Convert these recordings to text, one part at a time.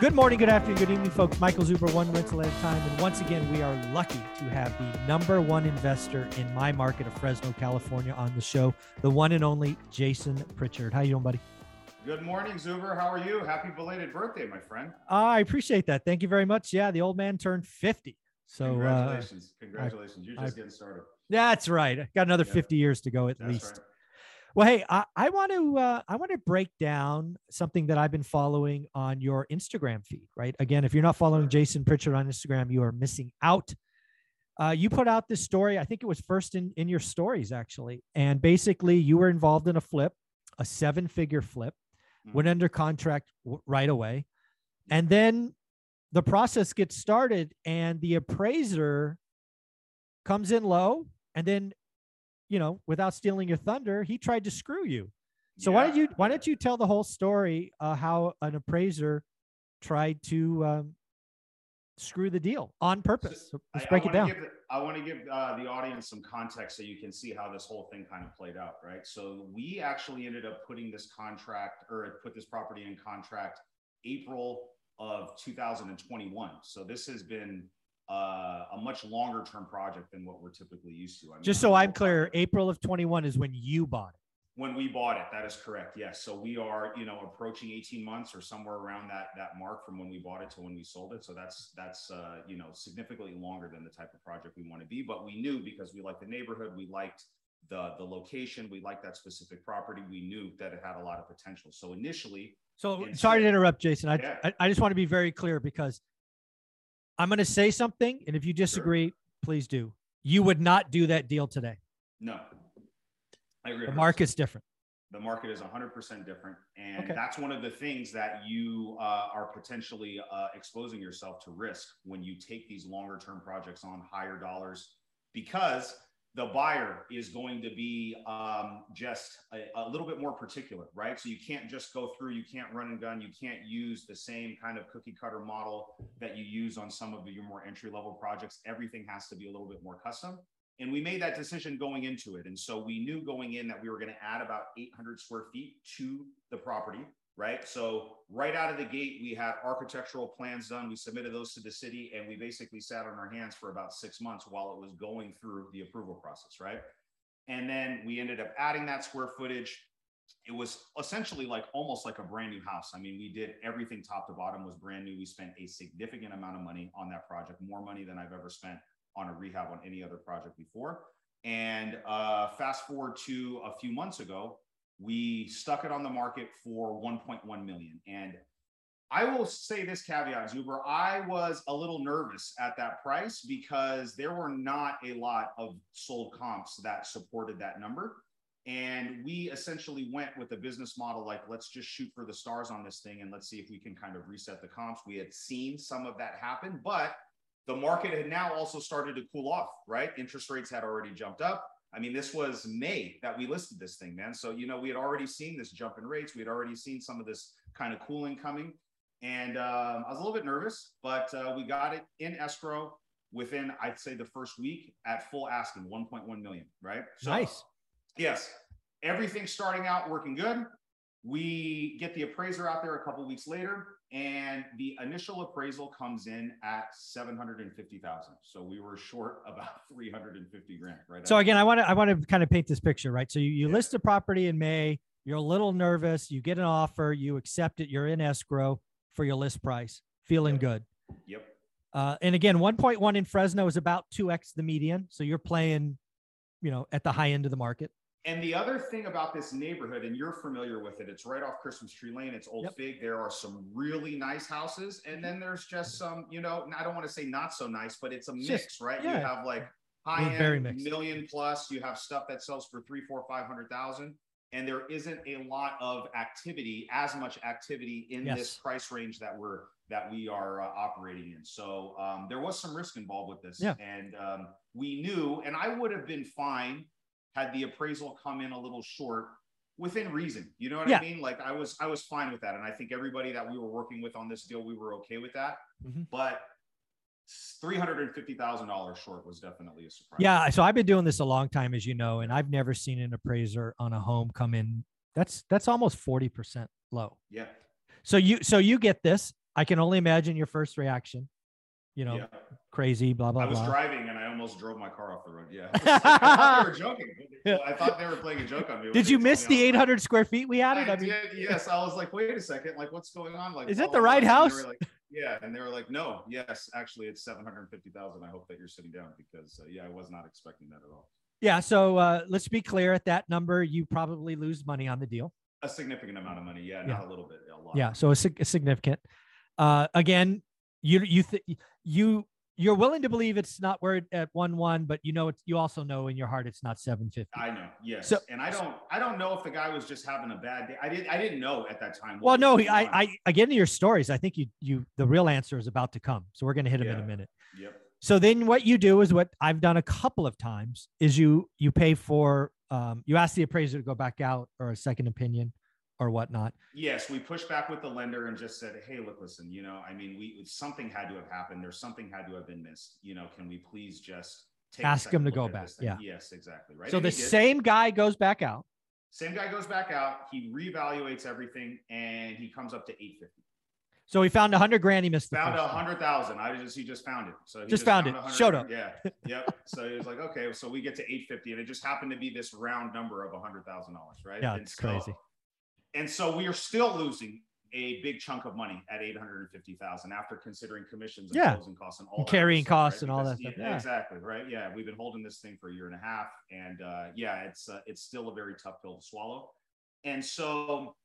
Good morning, good afternoon, good evening, folks. Michael Zuber, one rental at a time. And once again, we are lucky to have the number one investor in my market of Fresno, California on the show, the one and only Jason Pritchard. How you doing, buddy? Good morning, Zuber. How are you? Happy belated birthday, my friend. I appreciate that. Thank you very much. Yeah, the old man turned 50. So congratulations. Uh, congratulations. You're just I, getting started. That's right. Got another yeah. 50 years to go at that's least. Right. Well, hey, I, I want to uh, I want to break down something that I've been following on your Instagram feed. Right. Again, if you're not following Jason Pritchard on Instagram, you are missing out. Uh, you put out this story. I think it was first in in your stories actually, and basically you were involved in a flip, a seven figure flip, mm-hmm. went under contract w- right away, and then the process gets started, and the appraiser comes in low, and then you know, without stealing your thunder, he tried to screw you. So yeah. why did you why don't you tell the whole story uh, how an appraiser tried to um, screw the deal on purpose? So let's break I it down. The, I want to give uh, the audience some context so you can see how this whole thing kind of played out, right? So we actually ended up putting this contract or put this property in contract April of 2021. So this has been uh, a much longer term project than what we're typically used to. I mean, Just so I'm clear, April of 21 is when you bought it. When we bought it, that is correct. Yes. So we are, you know, approaching 18 months or somewhere around that that mark from when we bought it to when we sold it. So that's that's uh, you know significantly longer than the type of project we want to be. But we knew because we liked the neighborhood, we liked the the location, we liked that specific property. We knew that it had a lot of potential. So initially, so sorry to interrupt, Jason. I, yeah. I, I just want to be very clear because I'm going to say something, and if you disagree, sure. please do. You would not do that deal today. No, I agree. The market's different. The market is 100% different, and okay. that's one of the things that you uh, are potentially uh, exposing yourself to risk when you take these longer-term projects on higher dollars, because the buyer is going to be um, just a, a, little bit more particular, right? So you can't just go through, you can't run and gun, you can't use the same kind of cookie cutter model that you use on some of your more entry level projects. Everything has to be a little bit more custom. And we made that decision going into it. And so we knew going in that we were going to add about 800 square feet to the property right? So right out of the gate, we had architectural plans done. We submitted those to the city, and we basically sat on our hands for about six months while it was going through the approval process, right? And then we ended up adding that square footage. It was essentially like almost like a brand new house. I mean, we did everything top to bottom was brand new. We spent a significant amount of money on that project, more money than I've ever spent on a rehab on any other project before. And uh, fast forward to a few months ago, we stuck it on the market for 1.1 million. And I will say this caveat, Zuber, I was a little nervous at that price because there were not a lot of sold comps that supported that number. And we essentially went with a business model like, let's just shoot for the stars on this thing and let's see if we can kind of reset the comps. We had seen some of that happen, but the market had now also started to cool off, right? Interest rates had already jumped up. I mean, this was May that we listed this thing, man. So, you know, we had already seen this jump in rates. We had already seen some of this kind of cooling coming. And um, I was a little bit nervous, but uh, we got it in escrow within, I'd say, the first week at full asking 1.1 million, right? So, nice. Yes. Everything starting out working good. We get the appraiser out there a couple weeks later and the initial appraisal comes in at 750,000. So we were short about 350 grand, right? So again, I want to I want to kind of paint this picture, right? So you, you yeah. list a property in May, you're a little nervous, you get an offer, you accept it, you're in escrow for your list price, feeling yep. good. Yep. Uh, and again, 1.1 in Fresno is about 2x the median. So you're playing, you know, at the high end of the market. And the other thing about this neighborhood, and you're familiar with it, it's right off Christmas Tree Lane. It's Old yep. Fig. There are some really nice houses, and then there's just some, you know, I don't want to say not so nice, but it's a mix, just, right? Yeah. You have like high end, million plus. You have stuff that sells for three, four, five hundred thousand. and there isn't a lot of activity, as much activity in Yes. this price range that we're that we are uh, operating in. So um, there was some risk involved with this, Yeah. and um, we knew, and I would have been fine had the appraisal come in a little short within reason. You know what Yeah. I mean? Like I was I was fine with that, and I think everybody that we were working with on this deal, we were okay with that. Mhm. But three hundred and fifty thousand dollars short was definitely a surprise. Yeah. So I've been doing this a long time, as you know, and I've never seen an appraiser on a home come in. That's that's almost 40% low. yeah, So you so you get this. I can only imagine your first reaction. You know, yeah. crazy, blah blah I was blah. driving and I almost drove my car off the road. Yeah, I thought they were joking. I thought they were playing a joke on me. Did you miss the I like, 800 square feet we added? I I mean, did, yes. I was like, wait a second, like what's going on? Like, Is it the right house? like, yeah, and they were like, no, yes, actually, it's seven hundred fifty thousand. I hope that you're sitting down because uh, yeah, I was not expecting that at all. yeah. So uh, let's be clear. At that number, you probably lose money on the deal. A significant amount of money, yeah, Yeah. not a little bit, a lot. Yeah. So a, a significant. Uh, again, you you th- you you're willing to believe it's not where it at one one, but you know it's you also know in your heart it's not seven fifty. I know, yes, So- and I don't, I don't know if the guy was just having a bad day. I didn't, I didn't know at that time. Well, no, he- I, on. I, get into your stories. I think you, you, the real answer is about to come. So we're going to hit him in a minute. yep, So then what you do is what I've done a couple of times is you, you pay for, um, you ask the appraiser to go back out or a second opinion or whatnot. yes, we pushed back with the lender and just said, hey, look, listen, you know, I mean, we something had to have happened. There's something had to have been missed. You know, can we please just take Ask him to go back, yeah. Yes, exactly. Right. So And the same guy goes back out. Same guy goes back out. He reevaluates everything, and he comes up to eight fifty. So he found a hundred grand. He missed Found a hundred thousand. I just he just found it. So he Just found it. 100 Showed up. Yeah. Yep. so he was like, okay, so we get to eight fifty, and it just happened to be this round number of a hundred thousand dollars, right? Yeah, And it's so- crazy. And so we are still losing a big chunk of money at eight hundred and fifty thousand after considering commissions and Yeah. closing costs and all And that carrying stuff, right? costs and all that stuff, yeah, yeah. Exactly. Right. Yeah. We've been holding this thing for a year and a half, and uh, yeah, it's uh, it's still a very tough pill to swallow. And so,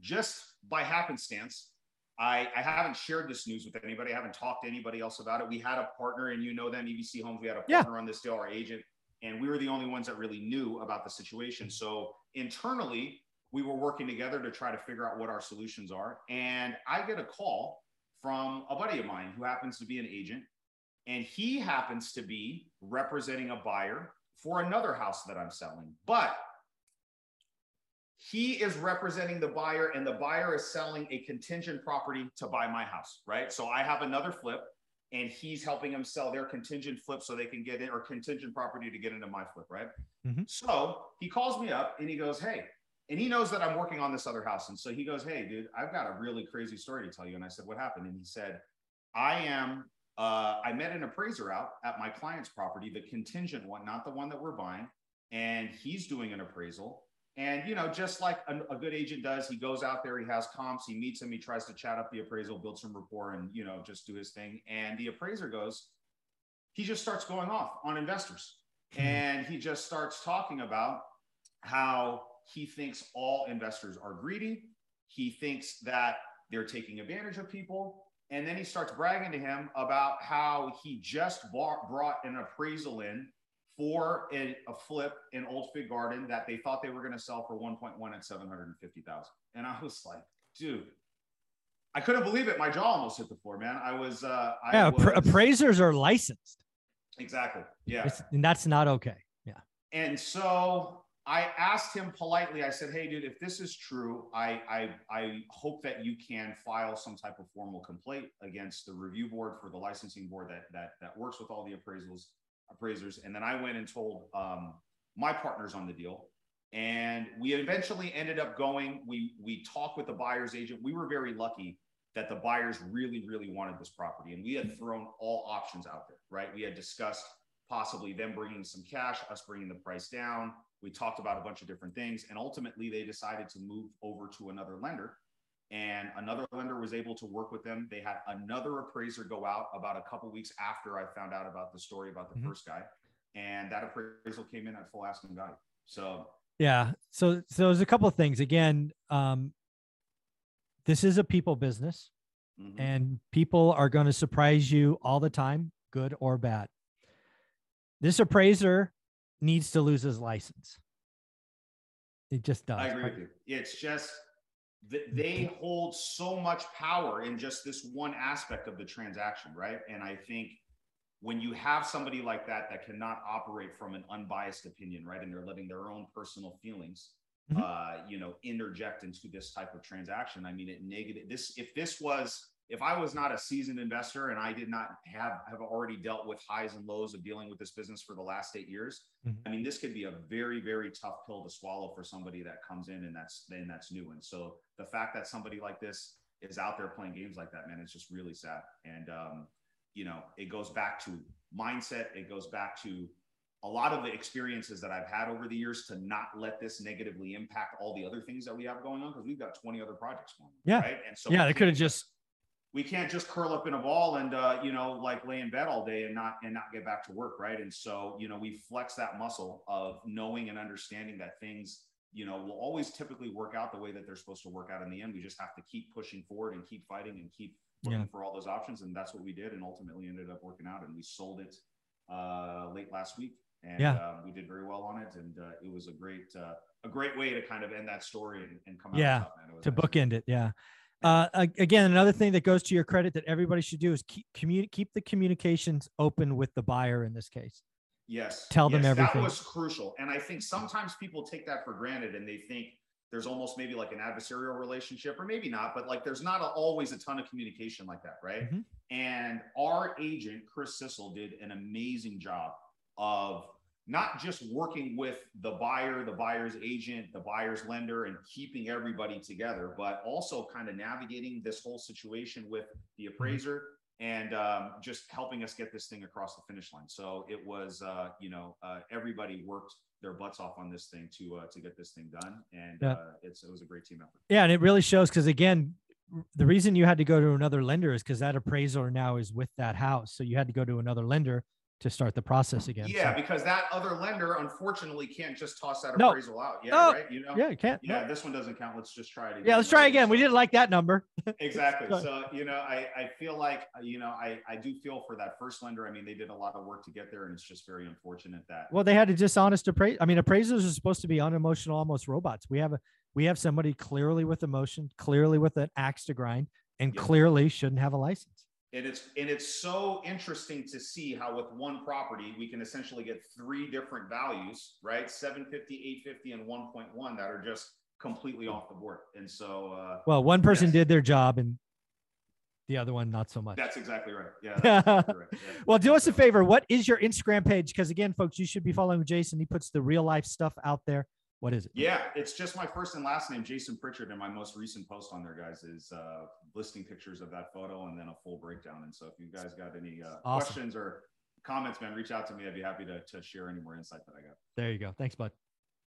just by happenstance, I, I haven't shared this news with anybody. I haven't talked to anybody else about it. We had a partner, and you know them, EBC Homes. We had a Yeah. partner on this deal, our agent, and we were the only ones that really knew about the situation. So internally, we were working together to try to figure out what our solutions are. And I get a call from a buddy of mine who happens to be an agent, and he happens to be representing a buyer for another house that I'm selling. But he is representing the buyer, and the buyer is selling a contingent property to buy my house, right? So I have another flip, and he's helping him sell their contingent flip so they can get in, or contingent property to get into my flip, right? Mhm. So he calls me up and he goes, Hey, and he knows that I'm working on this other house. And so he goes, Hey, dude, I've got a really crazy story to tell you. And I said, What happened? And he said, I am, uh, I met an appraiser out at my client's property, the contingent one, not the one that we're buying. And he's doing an appraisal. And, you know, just like a, a good agent does, he goes out there, he has comps, he meets him, he tries to chat up the appraisal, build some rapport, and, you know, just do his thing. And the appraiser goes, he just starts going off on investors. And he just starts talking about how he thinks all investors are greedy. He thinks that they're taking advantage of people. And then he starts bragging to him about how he just bought, brought an appraisal in for a, a flip in Old Fig Garden that they thought they were going to sell for 1.1 at 750,000. And I was like, dude, I couldn't believe it. My jaw almost hit the floor, man. I was, uh, I Yeah. was- appraisers are licensed. exactly. Yeah. It's- and that's not okay. Yeah. And so I asked him politely, I said, Hey, dude, if this is true, I, I, I hope that you can file some type of formal complaint against the review board for the licensing board that, that, that works with all the appraisals, appraisers. And then I went and told um, my partners on the deal. And we eventually ended up going, we, we talked with the buyer's agent. We were very lucky that the buyers really, really wanted this property. And we had thrown all options out there, right? We had discussed possibly them bringing some cash, us bringing the price down. We talked about a bunch of different things. And ultimately, they decided to move over to another lender. And another lender was able to work with them. They had another appraiser go out about a couple weeks after I found out about the story about the Mhm. first guy. And that appraisal came in at full asking value. So, Yeah. So so there's a couple of things. Again, um, this is a people business, mhm. and people are going to surprise you all the time, good or bad. This appraiser needs to lose his license. It just does. I agree with you. It's just that they hold so much power in just this one aspect of the transaction, right? And I think when you have somebody like that that cannot operate from an unbiased opinion, right, and they're letting their own personal feelings, mm-hmm. uh, you know, interject into this type of transaction. I mean, it negative. This if this was if I was not a seasoned investor and I did not have have already dealt with highs and lows of dealing with this business for the last eight years, mm-hmm. I mean, this could be a very very tough pill to swallow for somebody that comes in and that's and that's new. And so the fact that somebody like this is out there playing games like that, man, it's just really sad. And um, you know, it goes back to mindset. It goes back to a lot of the experiences that I've had over the years to not let this negatively impact all the other things that we have going on because we've got 20 other projects going on. Yeah. Right. And so yeah, they could have just we can't just curl up in a ball and uh, you know like lay in bed all day and not and not get back to work right? And so you know we flex that muscle of knowing and understanding that things you know will always typically work out the way that they're supposed to work out in the end. We just have to keep pushing forward and keep fighting and keep looking yeah. for all those options. And that's what we did and ultimately ended up working out. And we sold it uh, late last week. And yeah. uh, we did very well on it. And uh, it was a great uh, a great way to kind of end that story and, and come out yeah. to bookend it. Yeah uh, again, another thing that goes to your credit that everybody should do is keep communi- keep the communications open with the buyer in this case. Yes. Tell yes, them everything. That was crucial. And I think sometimes people take that for granted and they think there's almost maybe like an adversarial relationship or maybe not, but like there's not a, always a ton of communication like that. Right. Mm-hmm. And our agent, Chris Sissel, did an amazing job of not just working with the buyer, the buyer's agent, the buyer's lender, and keeping everybody together, but also kind of navigating this whole situation with the mm-hmm. appraiser and um, just helping us get this thing across the finish line. So it was, uh, you know, uh, everybody worked their butts off on this thing to uh, to get this thing done, and yeah. Uh, it's it was a great team effort. Yeah, and it really shows because again, the reason you had to go to another lender is because that appraiser now is with that house, so you had to go to another lender to start the process again. Yeah, so. because that other lender unfortunately can't just toss that appraisal out. Yeah, no. right. You know. Yeah, you can't. Yeah, no. this one doesn't count. Let's just try it again. Yeah, let's try again. We didn't like that number. exactly. so you know, I I feel like you know I I do feel for that first lender. I mean, they did a lot of work to get there, and it's just very unfortunate that. Well, they had a dishonest appraise. I mean, appraisers are supposed to be unemotional, almost robots. We have a we have somebody clearly with emotion, clearly with an axe to grind, and yep. clearly shouldn't have a license and it's and it's so interesting to see how with one property we can essentially get three different values right? 750 850 and 1.1 that are just completely off the board. And so uh, well one person yes. did their job and the other one not so much. That's exactly right. Yeah, exactly right. yeah. well do us a favor. What is your instagram page? Because again folks you should be following jason. He puts the real life stuff out there what is it? Yeah, it's just my first and last name, Jason Pritchard, and my most recent post on there, guys, is uh, listing pictures of that photo and then a full breakdown. And so, if you guys got any uh, awesome. questions or comments, man, reach out to me. I'd be happy to, to share any more insight that I got. There you go. Thanks, bud.